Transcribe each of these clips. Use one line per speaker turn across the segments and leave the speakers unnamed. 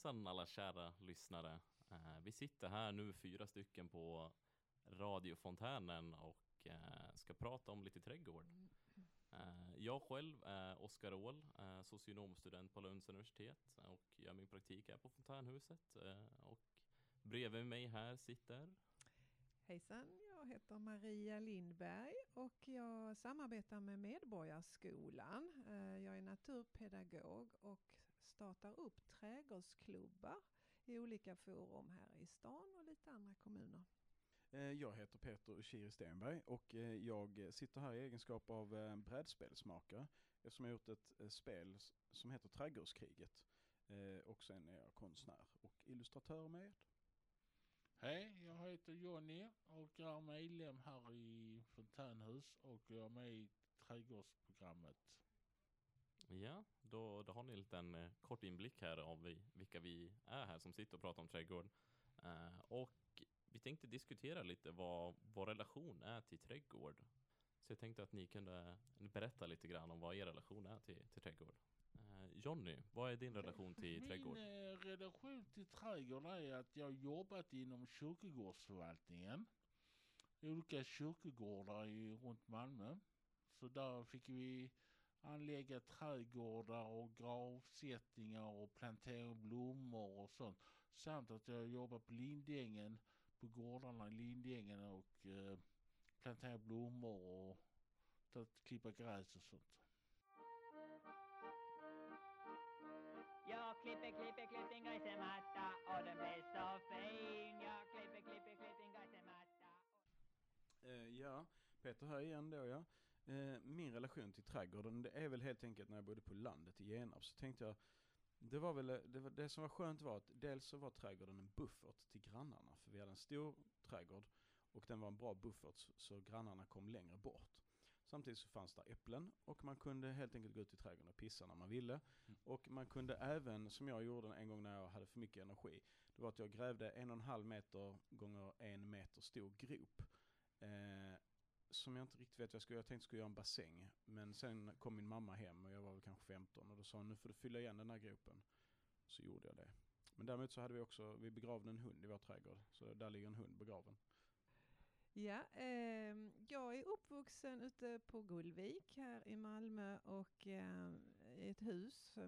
Hejsan alla kära lyssnare. Eh, vi sitter här nu fyra stycken på radiofontänen och eh, ska prata om lite trädgård. Eh, jag själv är Oskar Åhl, socionomstudent på Lunds universitet och gör min praktik här på Fontänhuset. Och bredvid mig här sitter
Hejsan, jag heter Maria Lindberg och jag samarbetar med Medborgarskolan. Jag är naturpedagog och startar upp trädgårdsklubbar i olika forum här i stan och lite andra kommuner.
Eh, jag heter Peter Ushiri Stenberg och eh, jag sitter här i egenskap av brädspelsmakare eftersom jag gjort ett spel som heter Trädgårdskriget. Och sen är jag konstnär och illustratör med.
Hej, jag heter Jonny och är medlem här i Fontänhus och jag är med i trädgårdsprogrammet.
Ja, då, då har ni en liten eh, kort inblick här av vi, vilka vi är här som sitter och pratar om trädgård. Eh, och vi tänkte diskutera lite vad vår relation är till trädgård. Så jag tänkte att ni kunde berätta lite grann om vad er relation är till, till trädgård. Eh, Jonny, vad är din relation till
Min
trädgård?
Min relation till trädgård är att jag jobbat inom kyrkogårdsförvaltningen. Olika kyrkogårdar i, runt Malmö. Så där fick vi anlägga trädgårdar och gravsättningar och plantera blommor och sånt. Samt att jag jobbar på Lindängen, på gårdarna i Lindängen och eh, plantera blommor och klippa gräs och sånt.
Jag klipper, klipper, klipper en gräsmatta och den blir så fin. Jag klipper, klipper, klipper en gräsmatta.
Uh, ja, Peter här igen då ja. Uh, min relation till trädgården, det är väl helt enkelt när jag bodde på landet i Genarp så tänkte jag det var väl, det, var, det som var skönt var att dels så var trädgården en buffert till grannarna, för vi hade en stor trädgård och den var en bra buffert så grannarna kom längre bort. Samtidigt så fanns det äpplen och man kunde helt enkelt gå ut i trädgården och pissa när man ville. Mm. Och man kunde även, som jag gjorde en gång när jag hade för mycket energi, det var att jag grävde en och en halv meter gånger en meter stor grop. Eh, som jag inte riktigt vet vad jag skulle Jag tänkte skulle göra en bassäng. Men sen kom min mamma hem och jag var väl kanske 15 och då sa hon nu får du fylla igen den här gropen. Så gjorde jag det. Men däremot så hade vi också, vi begravde en hund i vår trädgård. Så där ligger en hund begraven.
Ja, eh, jag är uppvuxen ute på Gullvik här i Malmö och eh, i ett hus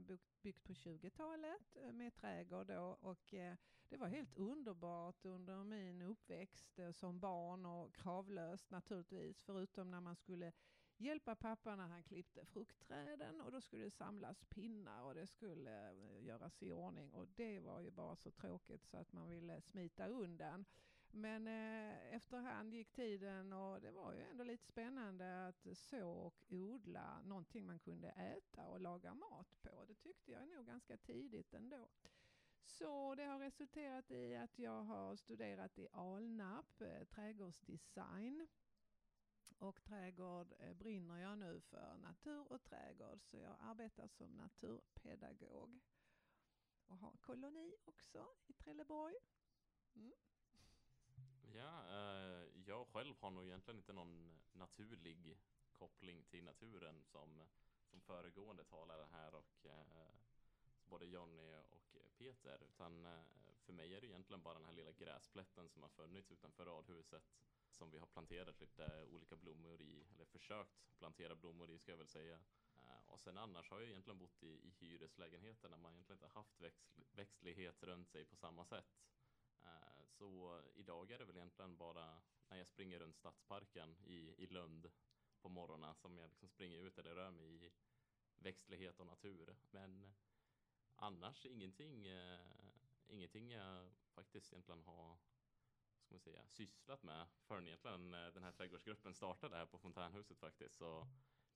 byggt på 20-talet eh, med trädgård då och eh, det var helt underbart under min uppväxt eh, som barn och kravlöst naturligtvis förutom när man skulle hjälpa pappa när han klippte fruktträden och då skulle det samlas pinnar och det skulle eh, göras i ordning och det var ju bara så tråkigt så att man ville smita undan. Men eh, efterhand gick tiden och det var ju ändå lite spännande att så och odla någonting man kunde äta och laga mat på. Det tyckte jag nog ganska tidigt ändå. Så det har resulterat i att jag har studerat i Alnarp, eh, trädgårdsdesign och trädgård eh, brinner jag nu för natur och trädgård så jag arbetar som naturpedagog. Och har koloni också i Trelleborg. Mm.
Ja, eh, jag själv har nog egentligen inte någon naturlig koppling till naturen som, som föregående talare här och eh, både Jonny och Peter. Utan eh, för mig är det egentligen bara den här lilla gräsplätten som har funnits utanför radhuset som vi har planterat lite olika blommor i, eller försökt plantera blommor i ska jag väl säga. Eh, och sen annars har jag egentligen bott i, i hyreslägenheter där man egentligen inte haft växt, växtlighet runt sig på samma sätt. Eh, så idag är det väl egentligen bara när jag springer runt Stadsparken i, i Lund på morgonen som jag liksom springer ut eller rör mig i växtlighet och natur. Men annars ingenting, eh, ingenting jag faktiskt egentligen har ska man säga, sysslat med förrän egentligen eh, den här trädgårdsgruppen startade här på Fontänhuset faktiskt. Så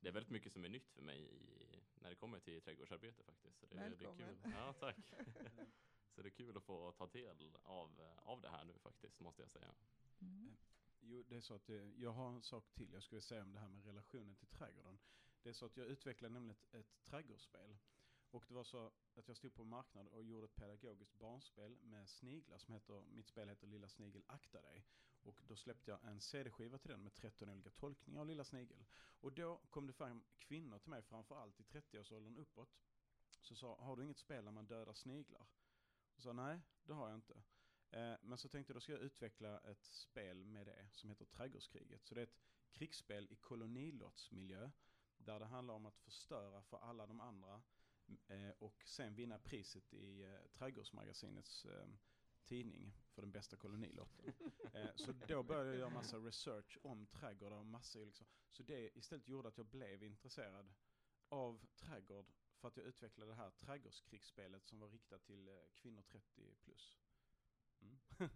det är väldigt mycket som är nytt för mig i, när det kommer till trädgårdsarbete faktiskt. Så det,
Välkommen!
Det är kul. Ja, tack! så det är kul att få ta del av, av det här nu faktiskt, måste jag säga.
Mm. Eh, jo, det är så att eh, jag har en sak till jag skulle säga om det här med relationen till trädgården. Det är så att jag utvecklade nämligen ett, ett trädgårdsspel. Och det var så att jag stod på marknad och gjorde ett pedagogiskt barnspel med sniglar som heter, mitt spel heter Lilla Snigel akta dig. Och då släppte jag en CD-skiva till den med 13 olika tolkningar av Lilla Snigel. Och då kom det fram kvinnor till mig, framförallt i 30-årsåldern uppåt. Så sa, har du inget spel där man dödar sniglar? Och sa nej, det har jag inte. Eh, men så tänkte jag då ska jag utveckla ett spel med det som heter Trädgårdskriget. Så det är ett krigsspel i kolonilottsmiljö där det handlar om att förstöra för alla de andra eh, och sen vinna priset i eh, Trädgårdsmagasinets eh, tidning för den bästa kolonilotten. eh, så då började jag göra massa research om trädgårdar och massa liksom. Så det istället gjorde att jag blev intresserad av trädgård för att jag utvecklade det här trädgårdskrigspelet som var riktat till eh, kvinnor 30 plus. Mm.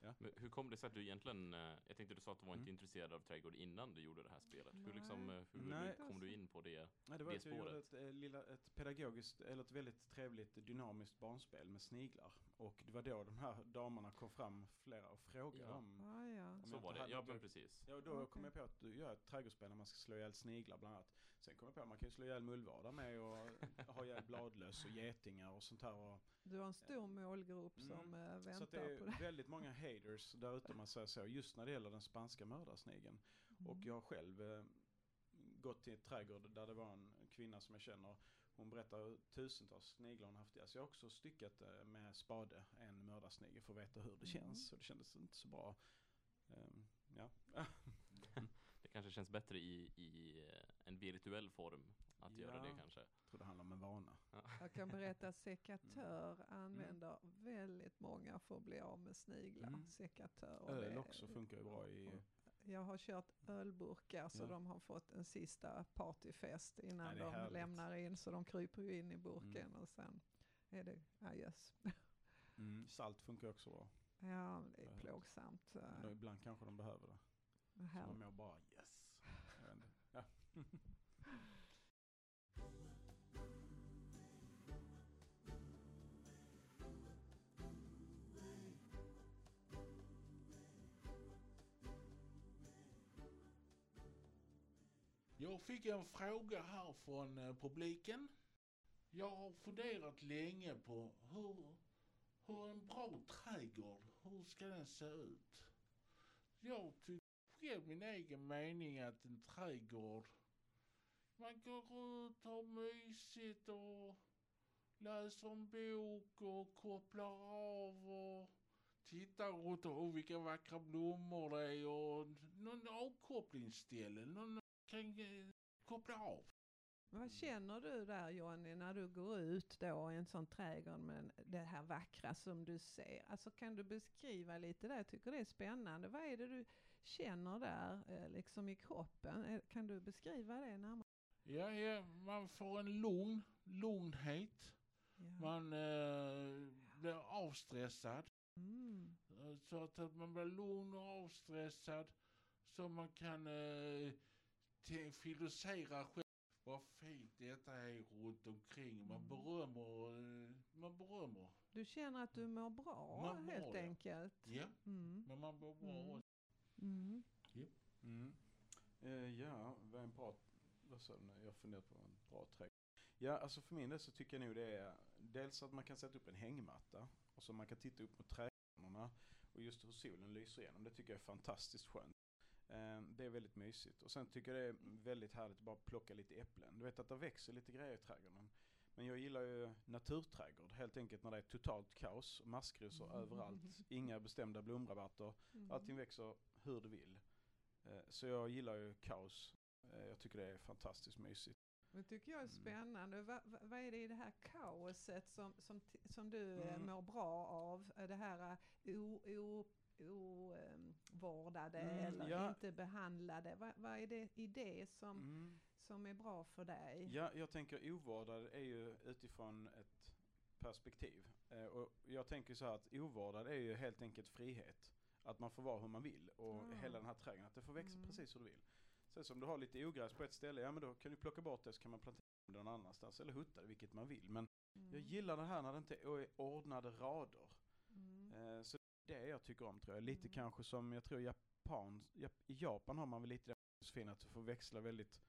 Men hur kom det sig att du egentligen, eh, jag tänkte du sa att du var inte
Mm.
intresserad av trädgård innan du gjorde det här spelet. Hur, liksom,
Nej.
eh, hur
Nej.
kom du in på det?
Nej, det var
Det
att jag gjorde
spåret.
ett, eh, lilla, ett pedagogiskt, eller ett väldigt trevligt dynamiskt barnspel med sniglar. Och det var då de här damerna kom fram flera och frågade
Ja.
om
Ja, ja.
Om
Så var
inte
det, ja men
att-
precis.
Ja, och då
Okej.
kom jag på att du gör ett trädgårdsspel där man ska slå ihjäl sniglar bland annat. Sen kom jag på att man kan ju slå ihjäl mullvadar med och ha ihjäl bladlöss och getingar och sånt här. Och,
Du har en stor målgrupp
Mm.
som eh,
så att
väntar på det.
är väldigt många haters där ute om man säger så, just när det gäller den spanska mördarsnigeln. Och
Mm.
jag har själv eh, gått till ett trädgård där det var en kvinna som jag känner. Hon berättar tusentals sniglar hon haft i. Alltså jag har också styckat eh, med spade en mördarsnigel för att veta hur det
Mm.
känns. Och det kändes inte så bra. Ehm, ja.
Kanske känns bättre i, i eh, en virtuell form att göra det
Ja.
kanske.
Jag tror det handlar om en vana.
Jag kan berätta att sekatör
Mm.
använder väldigt många för att bli av med sniglar.
Mm.
Sekatör. och det-
Öl också funkar ju bra i...
Jag har kört ölburkar så
Ja.
de har fått en sista partyfest innan
Ja,
de
härligt.
lämnar in. Så de kryper ju in i burken
Mm.
och sen är det adjöss.
Mm. Salt funkar också bra.
Ja, det är
Ja.
plågsamt. eh,
Men Ibland kanske de behöver det. Så man mår bara yes. Jag vet inte. Ja.
Jag fick en fråga här från eh, publiken. Jag har funderat länge på hur, hur en bra trädgård, hur ska den se ut? Jag tycker själv min egen mening att en trädgård, man går ut, har mysigt och läser en bok och kopplar av och tittar runt och oh, vilka vackra blommor det är och någon avkopplingsställe, någon kan koppla av.
Vad känner du där Johnny när du går ut då i en sån trädgård med det här vackra som du ser? Alltså kan du beskriva lite där? Jag tycker det är spännande. Vad är det du känner där eh, liksom i kroppen? Eh, kan du beskriva det närmare?
Ja, ja, man får en lugn, lugnhet.
Ja.
Man eh, blir avstressad.
Mm.
Så att, att man blir lugn och avstressad. Så man kan eh, filosofera själv. Vad fint detta är runt omkring. Man
Mm.
berömmer. Eh, man berömmer.
Du känner att du mår bra
Man mår,
helt
ja.
enkelt?
Ja,
Mm.
men man mår bra
Mm.
också.
Mm.
Mm. Eh, ja, vad är en bra... Vad sa du nu? Jag funderar på en bra trädgård. Ja, alltså för min del så tycker jag nog det är dels att man kan sätta upp en hängmatta och så man kan titta upp mot trädgårdarna och just hur solen lyser igenom. Det tycker jag är fantastiskt skönt. Eh, det är väldigt mysigt. Och sen tycker jag det är väldigt härligt att bara plocka lite äpplen. Du vet att det växer lite grejer i trädgården. Men jag gillar ju naturträdgård, helt enkelt när det är totalt kaos, maskrosor överallt, inga bestämda blomrabatter.
Mm.
Allting växer hur du vill. Eh, Så jag gillar ju kaos. Eh, Jag tycker det är fantastiskt mysigt.
Det tycker jag är
Mm.
spännande. Va, va, vad är det i det här kaoset som, som, som du eh,
Mm.
mår bra av? Det här eh, o, o, ovårdade
Mm,
eller
ja.
inte behandlade. Va, vad är det i det som,
Mm.
som är bra för dig?
Ja, jag tänker ovårdad är ju utifrån ett perspektiv. Eh, Och jag tänker så här att ovårdad är ju helt enkelt frihet. Att man får vara hur man vill och
Ah.
hela den här trädgården, att det får växa
Mm.
precis hur du vill. Sen som du har lite ogräs på ett ställe, ja men då kan du plocka bort det så kan man plantera det någon annanstans eller hutta det, vilket man vill. Men
Mm.
jag gillar det här när det inte är ordnade rader.
Mm.
Eh, Så det är det jag tycker om tror jag. Lite
Mm.
kanske som jag tror Japan, Jap- i Japan har man väl lite den filosofin att du får växla väldigt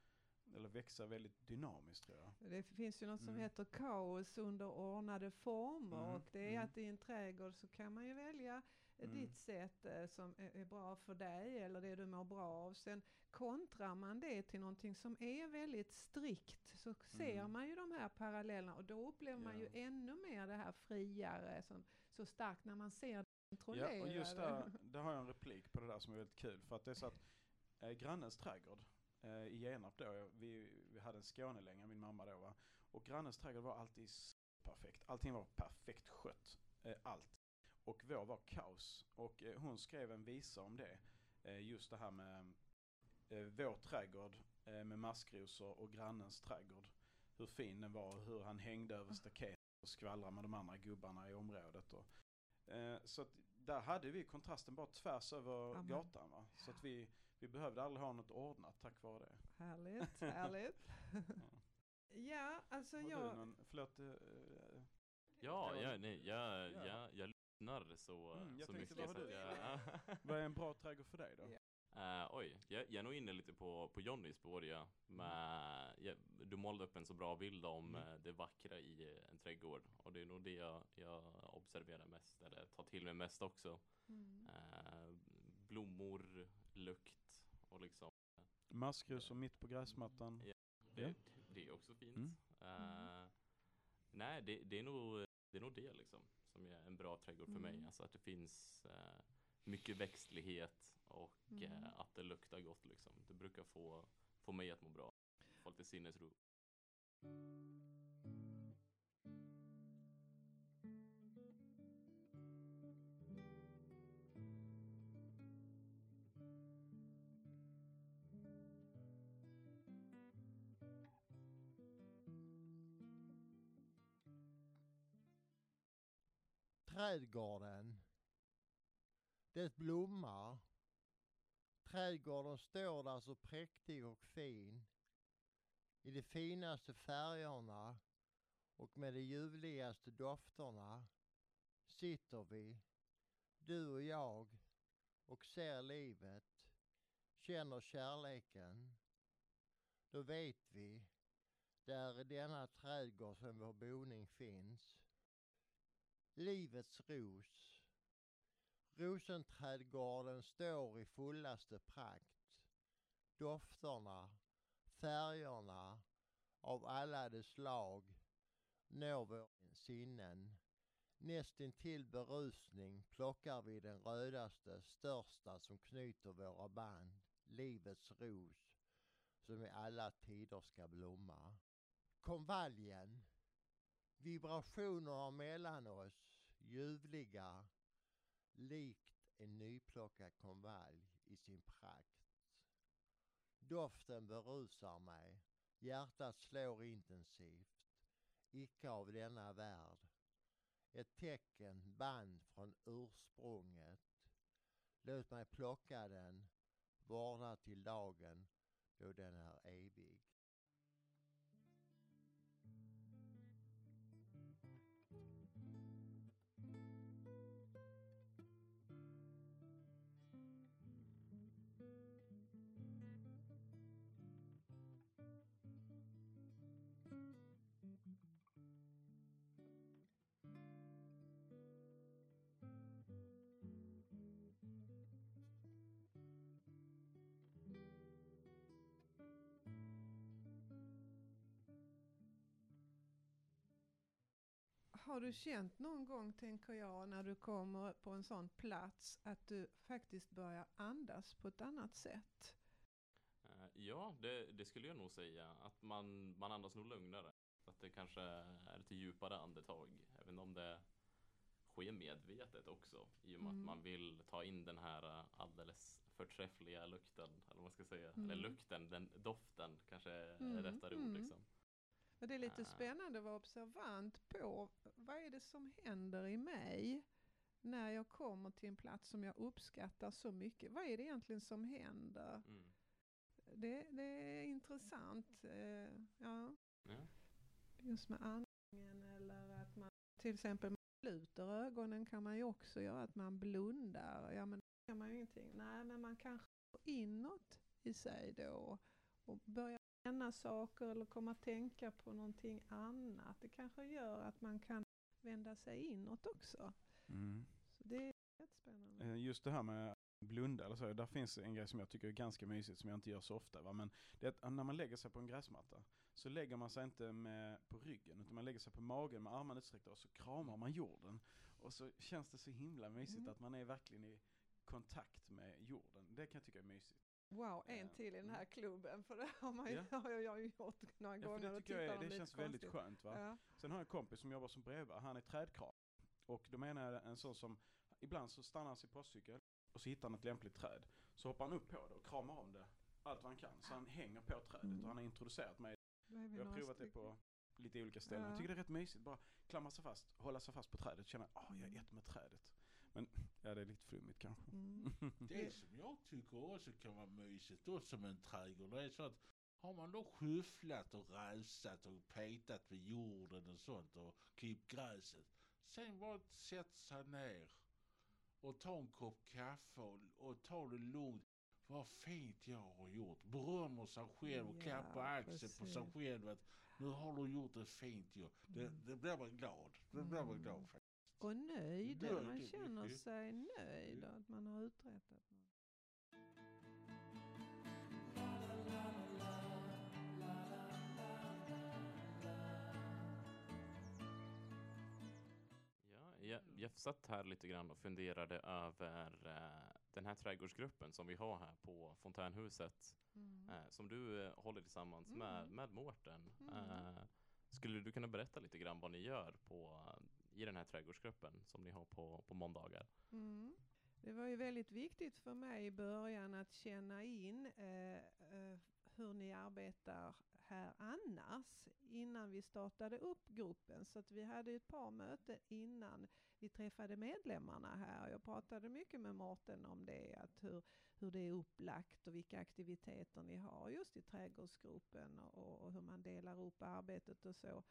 eller växa väldigt dynamiskt tror jag.
Det finns ju något som
Mm.
heter kaos under ordnade former
Mm,
och det är
mm.
att i en trädgård så kan man ju välja
Mm.
ditt sätt eh, som är, bra för dig eller det du mår bra av. Sen kontrar man det till någonting som är väldigt strikt så ser
Mm.
man ju de här parallellerna och då upplever man ju
Ja.
ännu mer det här friare som så starkt när man ser det
Ja, och just där, där har jag en replik på det där som är väldigt kul. För att det är så att eh, grannens trädgård eh, i Genarp då, vi, vi hade en Skånelänga, min mamma då va. Och grannens trädgård var alltid perfekt. Allting var perfekt skött. Eh, allt. Och vår var kaos. Och eh, hon skrev en visa om det. Eh, just det här med eh, vår trädgård med maskrosor och grannens trädgård. Hur fin den var och hur han hängde över staketet och skvallrade med de andra gubbarna i området. Och, så att där hade vi kontrasten bara tvärs över
Amen.
gatan. Va? Så att vi, vi behövde aldrig ha något ordnat tack vare det.
Härligt, härligt. ja, alltså
Har du
jag...
någon, förlåt.
Ja,
Ja.
ja, nej, jag,
Ja.
jag, jag lyssnar så,
Mm, jag
så mycket
vad
så jag...
vad är en bra trädgård för dig då?
Eh, oj, jag, jag är nog inne lite på, på Johnnys spår ja. Med, ja, Du målade upp en så bra bild om
Mm.
eh, det vackra i en trädgård. Och det är nog det jag, jag observerar mest, eller tar till mig mest också.
Mm.
Eh, blommor, lukt och liksom
Maskrosor mitt på gräsmattan.
Ja. det,
Ja.
det är också fint.
Mm.
Eh, nej, det, det, är nog, det är nog det liksom som är en bra trädgård för mig.
Mm.
Alltså att det finns eh, mycket växtlighet och
Mm.
eh, att det luktar gott liksom. Det brukar få, få mig att må bra. Få lite sinnesro.
Trädgården. Det blommar. Trädgården står där så präktig och fin. I de finaste färgerna och med de ljuvligaste dofterna sitter vi, du och jag, och ser livet, känner kärleken. Då vet vi, det är i denna trädgård som vår boning finns. Livets ros. Rosenträdgården står i fullaste prakt. Dofterna, färgerna av alla de slag når våra sinnen. Nästintill berusning plockar vi den rödaste, största som knyter våra band, livets ros, som i alla tider ska blomma. Konvaljen, vibrationerna mellan oss, ljuvliga, likt en nyplockad konvalj i sin prakt. Doften berusar mig, hjärtat slår intensivt, icke av denna värld. Ett tecken, band från ursprunget. Låt mig plocka den, vårda till dagen då den är evig.
Har du känt någon gång, tänker jag, när du kommer på en sån plats att du faktiskt börjar andas på ett annat sätt?
Eh, ja, det, det skulle jag nog säga. Att man, man andas nog lugnare. Att det kanske är lite djupare andetag. Även om det sker medvetet också. I och med
Mm.
att man vill ta in den här eh, alldeles förträffliga lukten. Eller vad man ska säga.
Mm.
Eller lukten, den doften kanske är
Mm,
rättare
mm.
ord liksom.
Och det är lite
Ah.
spännande att vara observant på vad är det som händer i mig när jag kommer till en plats som jag uppskattar så mycket. Vad är det egentligen som händer?
Mm.
Det, det är intressant. eh, Ja,
Ja.
just med andningen eller att man till exempel sluter ögonen kan man ju också göra, att man blundar. Ja men då ser man ju ingenting. Nej men man kanske går inåt i sig då och börjar känna saker eller komma att tänka på någonting annat. Det kanske gör att man kan vända sig inåt också.
Mm.
Så det är jättespännande.
Eh, Just det här med blunda eller så, där finns en grej som jag tycker är ganska mysigt som jag inte gör så ofta. Va? Men det är att när man lägger sig på en gräsmatta så lägger man sig inte med, på ryggen utan man lägger sig på magen med armarna utsträckta och så kramar man jorden. Och så känns det så himla mysigt
Mm.
att man är verkligen i kontakt med jorden. Det kan jag tycka är mysigt.
Wow, en
Eh,
till i den
mm.
här klubben för det har, man ju,
Ja.
har jag ju gjort några
Ja,
gånger
det
och
tycker jag är,
de
det känns väldigt
konstigt.
skönt. Va?
Ja.
Sen har jag en kompis som jobbar som brevbärare, han är trädkram. Och då menar jag en sån som, ibland så stannar han sin postcykel och så hittar han ett lämpligt träd. Så hoppar han upp på det och kramar om det allt vad han kan. Så han hänger på trädet
Mm.
och han har introducerat mig.
Då
Jag har provat det på lite olika ställen.
Ja.
Jag tycker det är rätt mysigt. Bara klamra sig fast, hålla sig fast på trädet, känna att ah, jag är
Mm.
ett med trädet. Men ja, det är lite flummigt kanske.
Mm.
Det som jag tycker också kan vara mysigt också med en trädgård, det är så att har man då skyfflat och rälsat och petat vid jorden och sånt och klippt gräset. Sen bara sätta sig ner och ta en kopp kaffe och, och ta det lugnt. Vad fint jag har gjort. Berömmer sig själv och
Ja,
klappar axeln på sig själv. Att nu har du gjort ett fint jobb. Det,
Mm.
det blir man glad. Det blir man
Mm.
glad för.
Och nöjd,
Nöjd,
man känner sig nöjd att man har uträttat något.
Jag, jag satt här lite grann och funderade över eh, den här trädgårdsgruppen som vi har här på Fontänhuset
Mm.
eh, som du eh, håller tillsammans med,
Mm.
med Mårten.
Mm.
Eh, skulle du kunna berätta lite grann vad ni gör på, i den här trädgårdsgruppen som ni har på, på måndagar?
Mm. Det var ju väldigt viktigt för mig i början att känna in eh, eh, hur ni arbetar här annars innan vi startade upp gruppen. Så att vi hade ett par möten innan vi träffade medlemmarna här. Jag pratade mycket med Mårten om det, att hur, hur det är upplagt och vilka aktiviteter ni har just i trädgårdsgruppen och, och hur man delar upp arbetet och så.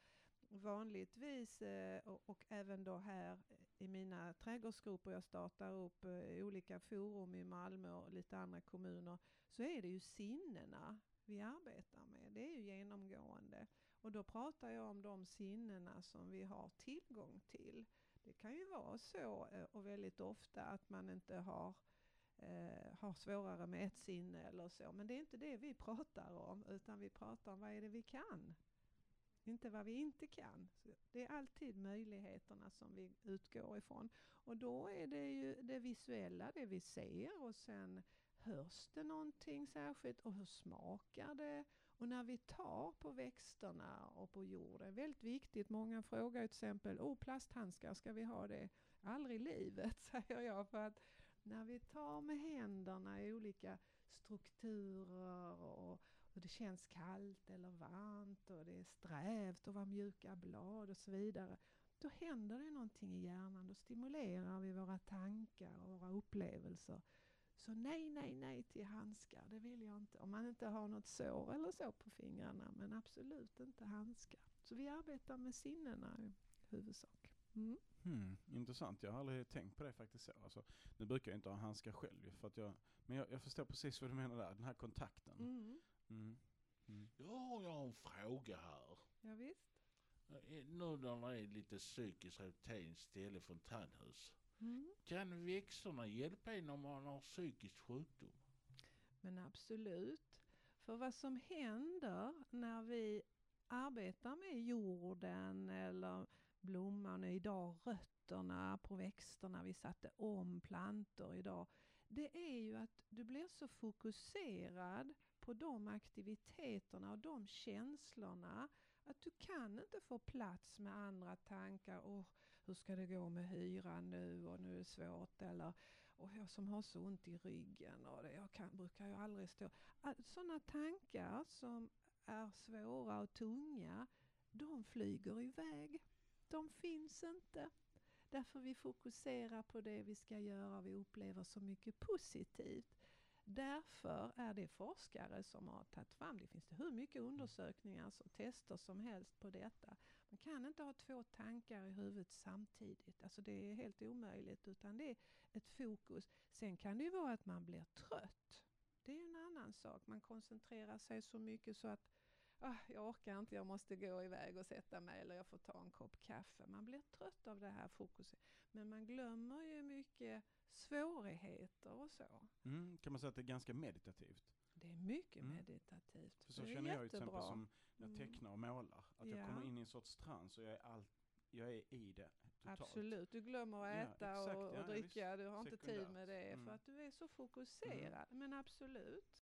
Vanligtvis eh, och, och även då här i mina trädgårdsgrupper jag startar upp eh, olika forum i Malmö och lite andra kommuner så är det ju sinnena vi arbetar med. Det är ju genomgående. Och då pratar jag om de sinnena som vi har tillgång till. Det kan ju vara så eh, och väldigt ofta att man inte har eh, har svårare med ett sinne eller så. Men det är inte det vi pratar om utan vi pratar om vad är det vi kan. Inte vad vi inte kan. Så det är alltid möjligheterna som vi utgår ifrån. Och då är det ju det visuella, det vi ser och sen hörs det någonting särskilt och hur smakar det? Och när vi tar på växterna och på jorden, väldigt viktigt, många frågar ju till exempel, oh plasthandskar, ska vi ha det? Aldrig i livet, säger jag, för att när vi tar med händerna i olika strukturer och, och det känns kallt eller varmt och det är strävt och var mjuka blad och så vidare. Då händer det någonting i hjärnan, då stimulerar vi våra tankar och våra upplevelser. Så nej, nej, nej till handskar, det vill jag inte. Om man inte har något sår eller så på fingrarna, men absolut inte handskar. Så vi arbetar med sinnena i huvudsak. Mm.
Hmm, intressant, jag har aldrig tänkt på det faktiskt så. Alltså, nu brukar jag inte ha handskar själv för att jag, men jag, jag förstår precis vad du menar där, den här kontakten.
Mm.
Mm. Mm.
Ja, jag har en fråga här.
Ja, visst.
Eh, Nu när det är lite psykisk rehabilitering istället för tandhus.
Mm.
Kan växterna hjälpa en om man har psykisk sjukdom?
Men absolut. För vad som händer när vi arbetar med jorden eller blomman idag rötterna på växterna, vi satte om plantor idag. Det är ju att du blir så fokuserad på de aktiviteterna och de känslorna att du kan inte få plats med andra tankar. Och hur ska det gå med hyran nu och nu är det svårt eller och jag som har så ont i ryggen och det, jag kan, brukar ju aldrig stå. Sådana tankar som är svåra och tunga, de flyger iväg. De finns inte. Därför vi fokuserar på det vi ska göra, vi upplever så mycket positivt. Därför är det forskare som har tagit fram, det finns det hur mycket undersökningar och tester som helst på detta. Man kan inte ha två tankar i huvudet samtidigt, alltså det är helt omöjligt utan det är ett fokus. Sen kan det ju vara att man blir trött. Det är en annan sak. Man koncentrerar sig så mycket så att ah, jag orkar inte, jag måste gå iväg och sätta mig eller jag får ta en kopp kaffe. Man blir trött av det här fokuset. Men man glömmer ju mycket svårigheter och så.
Mm, kan man säga att det är ganska meditativt?
Det är mycket
Mm.
meditativt.
För så
det
känner jag ju till exempel som när jag
Mm.
tecknar och målar. Att jag
Ja.
kommer in i en sorts trans och jag är, all, jag är i det totalt.
Absolut, du glömmer att
Ja,
äta
exakt,
och,
ja,
och
ja,
dricka, du har inte tid
Sekundärt.
med det
Mm.
för att du är så fokuserad. Men absolut.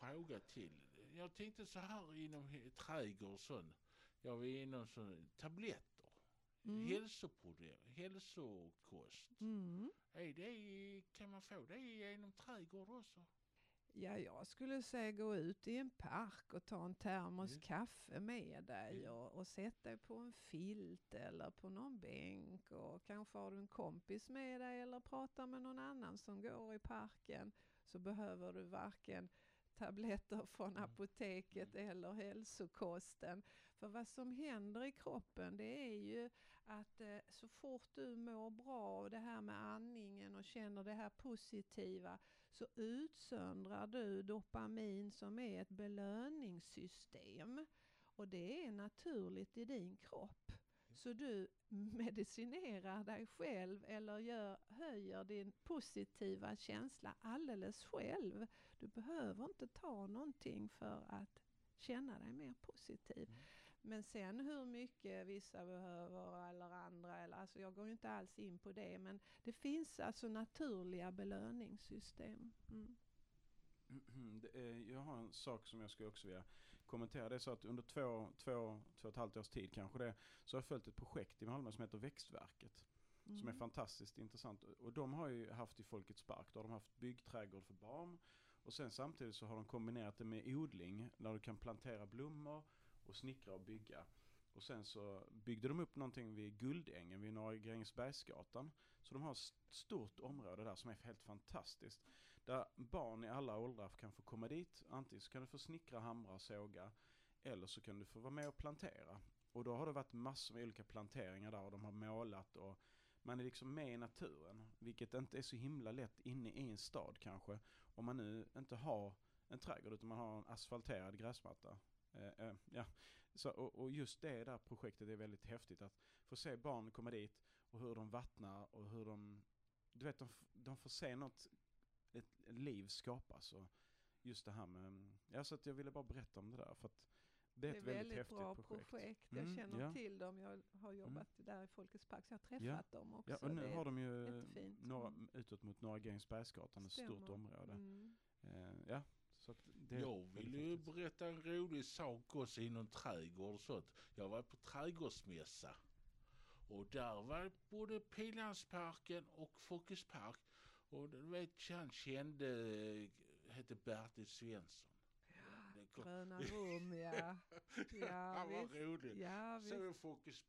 Fråga till. Jag tänkte så här inom he- trädgård och sånt. Jag är inom sån, tabletter.
Mm.
Hälsoprodukter, hälsokost.
Mm.
Är det, kan man få det genom trädgård också?
Ja, jag skulle säga gå ut i en park och ta en termos
Mm.
kaffe med dig
Mm.
och, och sätt dig på en filt eller på någon bänk och kanske har du en kompis med dig eller pratar med någon annan som går i parken så behöver du varken tabletter från
Mm.
apoteket eller hälsokosten. För vad som händer i kroppen det är ju att eh, så fort du mår bra och det här med andningen och känner det här positiva så utsöndrar du dopamin som är ett belöningssystem. Och det är naturligt i din kropp. Så du medicinerar dig själv eller gör, höjer din positiva känsla alldeles själv. Du behöver inte ta någonting för att känna dig mer positiv.
Mm.
Men sen hur mycket vissa behöver eller andra, eller, alltså jag går ju inte alls in på det, men det finns alltså naturliga belöningssystem. Mm.
Är, jag har en sak som jag skulle också vilja kommentera. Det är så att under två, två, två och ett halvt års tid kanske det, så har jag följt ett projekt i Malmö som heter Växtverket. Som är
Mm.
fantastiskt intressant. Och- Och de har ju haft i Folkets Park, då har de haft byggträdgård för barn. Och sen samtidigt så har de kombinerat det med odling, där du kan plantera blommor och snickra och bygga. Och sen så byggde de upp någonting vid Guldängen vid Norra Grängesbergsgatan. Så de har ett stort område där som är helt fantastiskt. Där barn i alla åldrar kan få komma dit. Antingen så kan du få snickra, hamra, såga. Eller så kan du få vara med och plantera. Och då har det varit massor med olika planteringar där och de har målat och man är liksom med i naturen. Vilket inte är så himla lätt inne i en stad kanske. Om man nu inte har en trädgård utan man har en asfalterad gräsmatta. Eh, eh, ja. så, och, och just det där projektet är väldigt häftigt. Att få se barn komma dit och hur de vattnar och hur de... Du vet, de, de får se något, ett liv skapas. Och just det här med... Ja, så att jag ville bara berätta om det där. För att det är
Det är
ett
ett
väldigt
väldigt
häftigt
bra
projekt.
projekt. Jag
Mm,
känner
ja.
till dem. Jag har jobbat där i Folkets Park så jag har
Ja.
träffat dem också.
Ja, och nu
Det
har de ju några,
Mm.
utåt mot Norra Grängesbergsgatan, ett stort område.
Mm.
Eh, ja, så att det är
Jag vill ju
häftigt.
berätta en rolig sak också inom trädgård och sånt. Jag var på trädgårdsmässa. Och där var både Pildammsparken och Folkets Park. Och du vet, han kände, hette Bertil Svensson. Kom-
Gröna rum, ja. Ja,
Han var
visst.
rolig.
Ja, visst.
Så Folkets,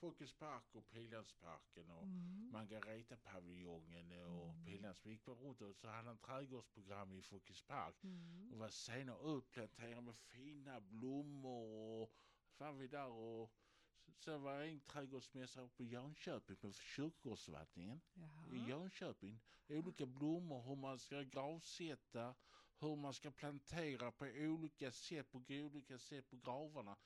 Folkets Park och Pildammsparken och
Mm.
Margareta-paviljongen och
Mm.
Pildamms. Vi gick bara runt och så hade han trädgårdsprogram i Folkets Park.
Mm.
Och var senare utplanterade med fina blommor och var vi där och sen var jag en trädgårdsmässa uppe i Jönköping på kyrkogårdsförvaltningen i. Jönköping. Olika blommor, hur man ska gravsätta, hur man ska plantera på olika sätt, på olika sätt på gravarna.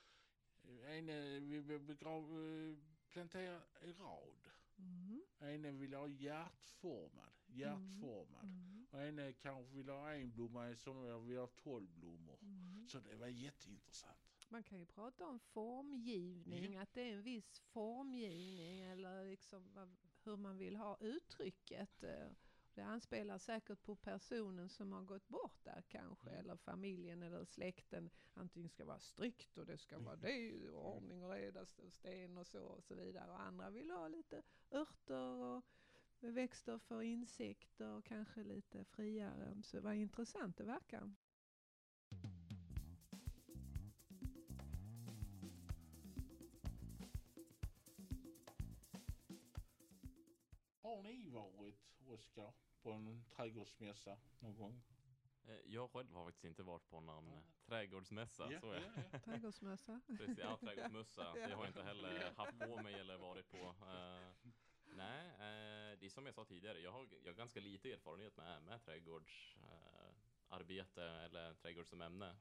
En eh, vi vill begrav, eh, plantera i rad.
Mm.
En vill ha hjärtformad, hjärtformad.
Mm.
Och en eh, kanske vill ha en blomma, som jag vill ha tolv blommor.
Mm.
Så det var jätteintressant.
Man kan ju prata om formgivning, att det är en viss formgivning eller liksom hur man vill ha uttrycket. eh. Det anspelar säkert på personen som har gått bort där kanske,
Mm.
eller familjen eller släkten. Antingen ska vara strikt och det ska vara det, och ordning och reda, st- sten och så och så vidare. Och andra vill ha lite örter och växter för insekter och kanske lite friare. Så vad intressant det verkar.
Har ni varit, Oskar, på en trädgårdsmässa någon gång?
Eh, Jag själv har faktiskt inte varit på någon
Ja.
trädgårdsmässa.
Ja,
så är
ja, ja.
Trädgårdsmössa.
Precis, ja, trädgårdsmössa.
Ja.
Det har jag inte heller haft på mig eller varit på. Eh, nej, eh, det är som jag sa tidigare. Jag har, jag har ganska lite erfarenhet med, med trädgårdsarbete arbete eller trädgård som ämne.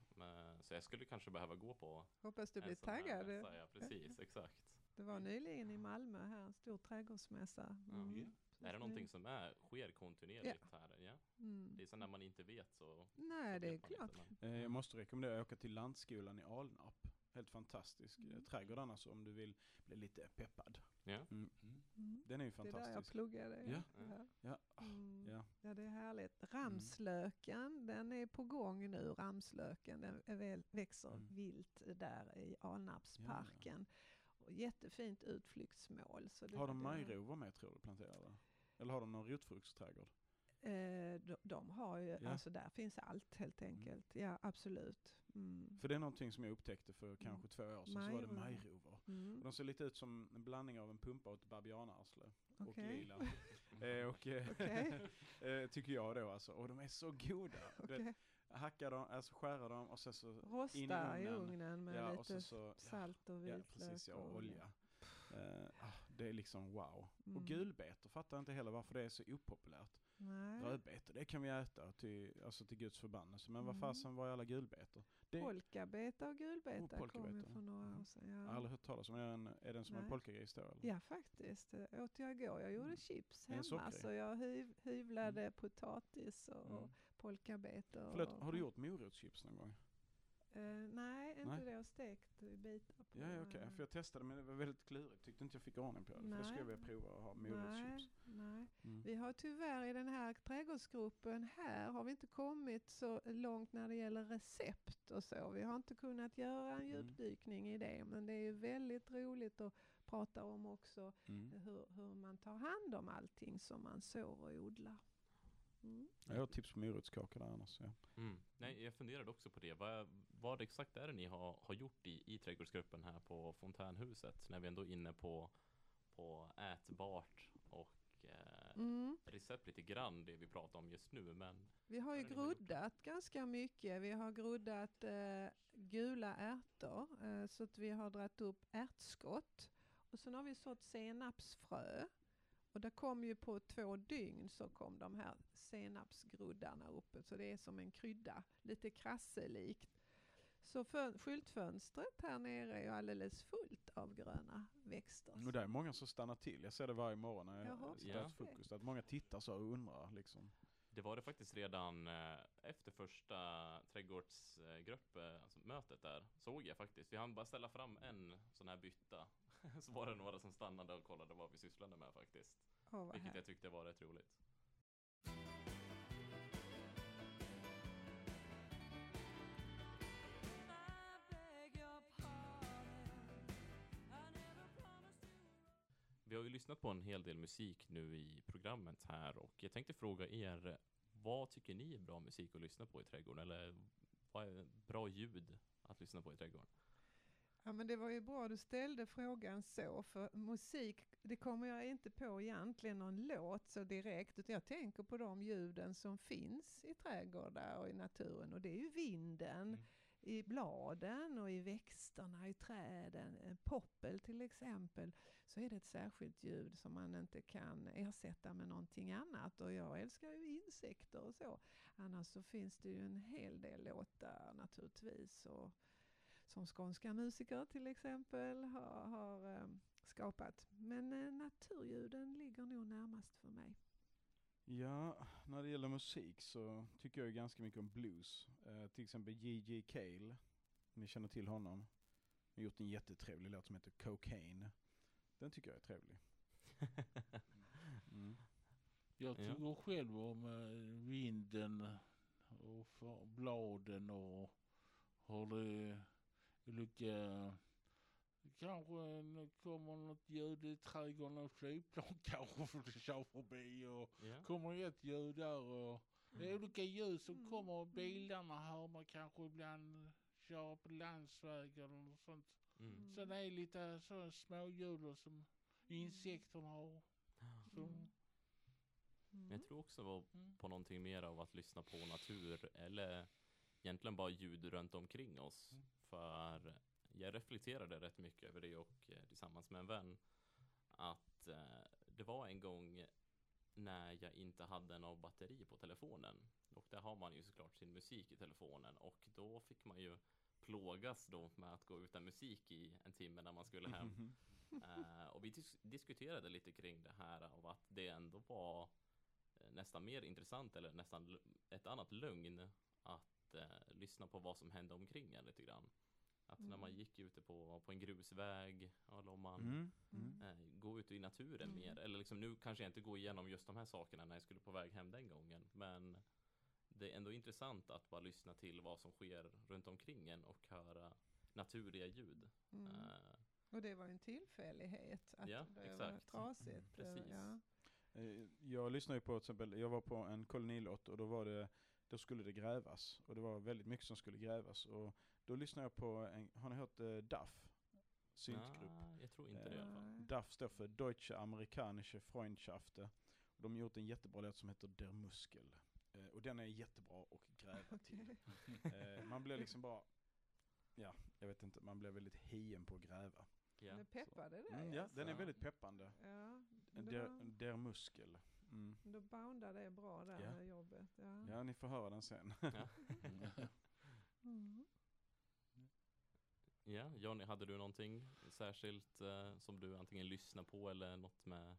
Så jag skulle kanske behöva gå på
Hoppas du blir taggad.
mässa. Ja, precis, exakt.
Det var nyligen i Malmö här, en stor trädgårdsmässa. Mm.
Ja.
Så
Är det någonting som är, sker kontinuerligt här? Ja.
Mm.
Det är så när man inte vet så.
Nej,
så
det är klart.
inte, men-
Eh, Jag måste rekommendera att åka till Lantskolan i Alnarp. Helt fantastisk
Mm.
mm. trädgård annars om du vill bli lite peppad.
Ja.
Mm.
Mm.
Den är ju
Det är där jag
fantastisk.
pluggade.
Ja.
Ja.
Ja.
Mm.
Ja.
Ja, det är härligt. Ramslöken, den är på gång nu. Ramslöken, den växer
Mm.
vilt där i Alnarpsparken. Och jättefint utflyktsmål. Så
Har de majrovor med tror du planterade? Eller har de någon rotfruktsträdgård?
Eh, de, de har ju,
Ja.
alltså där finns allt helt enkelt. Ja, absolut. Mm.
För det är någonting som jag upptäckte för kanske två år sedan. Så var det
Majrovor.
majrovor.
Mm.
Och de ser lite ut som en blandning av en pumpa och ett babianarsle. Och
Okej.
lila. eh, och, eh, eh, tycker jag då alltså. Och de är så goda.
Okej.
Hacka dem, alltså skära dem och sen så in i
Rosta i
ugnen.
ugnen med
Ja, och
lite
så, ja,
salt och
ja,
vitlök.
precis, ja, och olja. Ah, det är liksom wow.
Mm.
Och gulbetor fattar jag inte heller varför det är så opopulärt.
Nej.
Rödbetor, det kan vi äta till, alltså till Guds förbannelse. Men vad
Mm.
fasen var är alla gulbetor? Det har
Polkabeta och gulbeta
Oh,
kom ju för några år sedan.
jag
Ja.
aldrig hört talas om. Är, en, är den som en
Nej.
polkagris då eller?
Ja, faktiskt. Det åt jag igår. Jag gjorde chips
Är den
hemma. Så jag hyv, hyvlade potatis och
Mm.
Polkabetor.
Förlåt, har du gjort morotschips någon gång?
Eh, nej, inte
Nej.
det jag stekt i bitar på.
Ja, ja okej.
eh,
För jag testade men det var väldigt klurigt. Tyckte inte jag fick ordning på det. För jag skulle
Nej.
vilja prova att ha
nej,
morotschips.
nej.
Mm.
Vi har tyvärr i den här trädgårdsgruppen här har vi inte kommit så långt när det gäller recept och så. Vi har inte kunnat göra en
Mm.
djupdykning i det. Men det är ju väldigt roligt att prata om också
Mm.
hur, hur man tar hand om allting som man sår och odlar. Mm.
Jag har tips på morotskaka där annars. Ja.
Mm. Nej, jag funderade också på det. Vad, vad exakt är det ni har, har gjort i, i trädgårdsgruppen här på Fontänhuset? När vi ändå är inne på, på ätbart och eh,
Mm.
recept lite grann det vi pratar om just nu. Men
Vi har ju
ni har
ganska mycket. Vi har gruddat eh, gula ärtor eh, så att vi har dragit upp ärtskott. Och sen har vi sått senapsfrö. Och det kom ju på två dygn så kom de här senapsgruddarna uppe. Så det är som en krydda, lite krasselikt. Så för, skyltfönstret här nere är ju alldeles fullt av gröna växter.
Och det är många som stannar till. Jag ser det varje morgon när jag
Jaha.
frukost. Att många tittar så och undrar liksom.
det var det faktiskt redan eh, efter första trädgårdsgrupp, eh, alltså mötet där, såg jag faktiskt. Vi hann bara ställa fram en sån här bytta. Så var det några som stannade och kollade vad vi sysslade med faktiskt.
Vad
Vilket jag
härligt.
tyckte var rätt roligt. Vi har ju lyssnat på en hel del musik nu i programmet här och jag tänkte fråga er vad tycker ni är bra musik att lyssna på i trädgården? Eller vad är bra ljud att lyssna på i trädgården?
Ja men det var ju bra du ställde frågan så, för musik, det kommer jag inte på egentligen någon låt så direkt, utan jag tänker på de ljuden som finns i trädgårdar och i naturen och det är ju vinden
Mm.
i bladen och i växterna, i träden, en poppel till exempel, så är det ett särskilt ljud som man inte kan ersätta med någonting annat och jag älskar ju insekter och så. Annars så finns det ju en hel del låtar naturligtvis och som skånska musiker till exempel har, har eh, skapat. Men eh, naturljuden ligger nog närmast för mig.
Ja, när det gäller musik så tycker jag ganska mycket om blues. Eh, till exempel J.J. Cale. Ni känner till honom. Han har gjort en jättetrevlig låt som heter Cocaine. Den tycker jag är trevlig. Mm.
Jag
Ja.
tycker själv om eh, vinden och bladen och hur det olika... Kanske en- kommer något ljud i trädgården, en flygplan kanske för det kör förbi och
Ja.
kommer ett ljud där och det är olika ljud som
Mm.
kommer. Bilarna hör man kanske ibland kör på landsväg eller något sånt.
Mm.
Så det är lite så småljud som insekterna har. Så,
Mm. Mm.
Men jag tror också var
Mm.
på någonting mer av att lyssna på natur eller egentligen bara ljud runt omkring oss. För jag reflekterade rätt mycket över det och eh, tillsammans med en vän att eh, det var en gång när jag inte hade något batteri på telefonen. Och där har man ju såklart sin musik i telefonen och då fick man ju plågas då med att gå utan musik i en timme när man skulle hem. Eh, och vi dis- diskuterade lite kring det här av att det ändå var nästan mer intressant eller nästan ett annat lugn att eh, lyssna på vad som hände omkring en lite grann. Att när man
Mm.
gick ute på, på en grusväg eller om man
Mm.
Mm.
Mm.
eh, gå ut i naturen
Mm.
mer. Eller liksom nu kanske jag inte går igenom just de här sakerna när jag skulle på väg hem den gången. Men det är ändå intressant att bara lyssna till vad som sker runt omkring en och höra naturliga ljud.
Mm.
Eh,
Och det var en tillfällighet att
Ja,
det
exakt.
var trasigt.
Mm, precis.
Ja.
Eh, Jag lyssnade ju på till exempel, jag var på en kolonilott och då var det, då skulle det grävas. Och det var väldigt mycket som skulle grävas. Och då lyssnade jag på, en, har ni hört uh, DAF? Syntgrupp.
ah, jag tror inte det i alla fall.
Nej.
DAF står för Deutsche Amerikanische Freundschaften. Och de har gjort en jättebra låt som heter Der Muskel. Eh, och den är jättebra att gräva till. Eh, man blir liksom bara, ja, jag vet inte, man blir väldigt hien på att gräva.
Ja.
Det peppade det.
Mm, ja, den är
Ja.
väldigt peppande.
Ja, det
Der,
var,
der Muskel. Mm.
då boundar det bra där
Ja.
med jobbet. Ja.
Ja, ni får höra den sen.
Mm.
Ja, Johnny, hade du någonting särskilt eh, som du antingen lyssnar på eller något med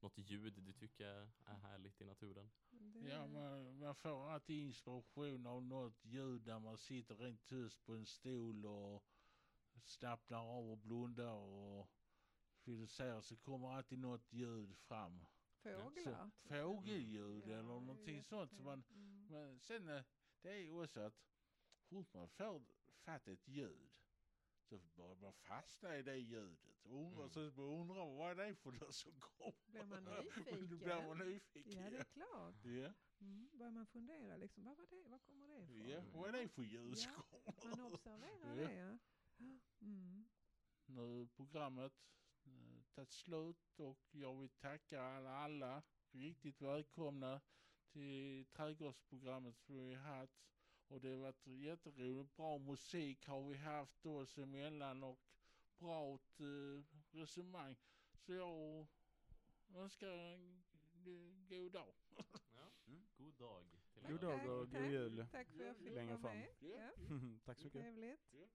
något ljud du tycker är härligt i naturen?
Det,
Ja, man, man får alltid inspiration av något ljud när man sitter rent tyst på en stol och slappnar av och blundar och filosoferar så kommer alltid något ljud fram.
Fåglar.
Så, fågelljud
Ja,
eller någonting sånt. Så man,
Mm.
men sen eh, det är ju också att fort man får fatt ett ljud så börjar man fastna i det ljudet. Och undrar,
Mm.
Så undrar man vad är det för något som kommer.
Blir man
Då
nyfiken?
blir man nyfiken.
Ja, det är klart.
Ja,
Mm. Börjar man fundera liksom, vad var det? Var kommer det ifrån?
ja. vad är det för ljud som
Ja,
kommer?
Man observerar
Ja.
det ja. Mm.
Nu är programmet tagit slut och jag vill tacka alla, alla riktigt välkomna till trädgårdsprogrammet som vi har haft. Och det har varit jätteroligt. Bra musik har vi haft oss emellan och bra eh, resonemang. Så jag önskar en god dag.
Ja. God dag.
God dag och god
tack.
jul.
Tack för att jag fick vara med. Ja,
Tack så mycket.
trevligt.
Ja.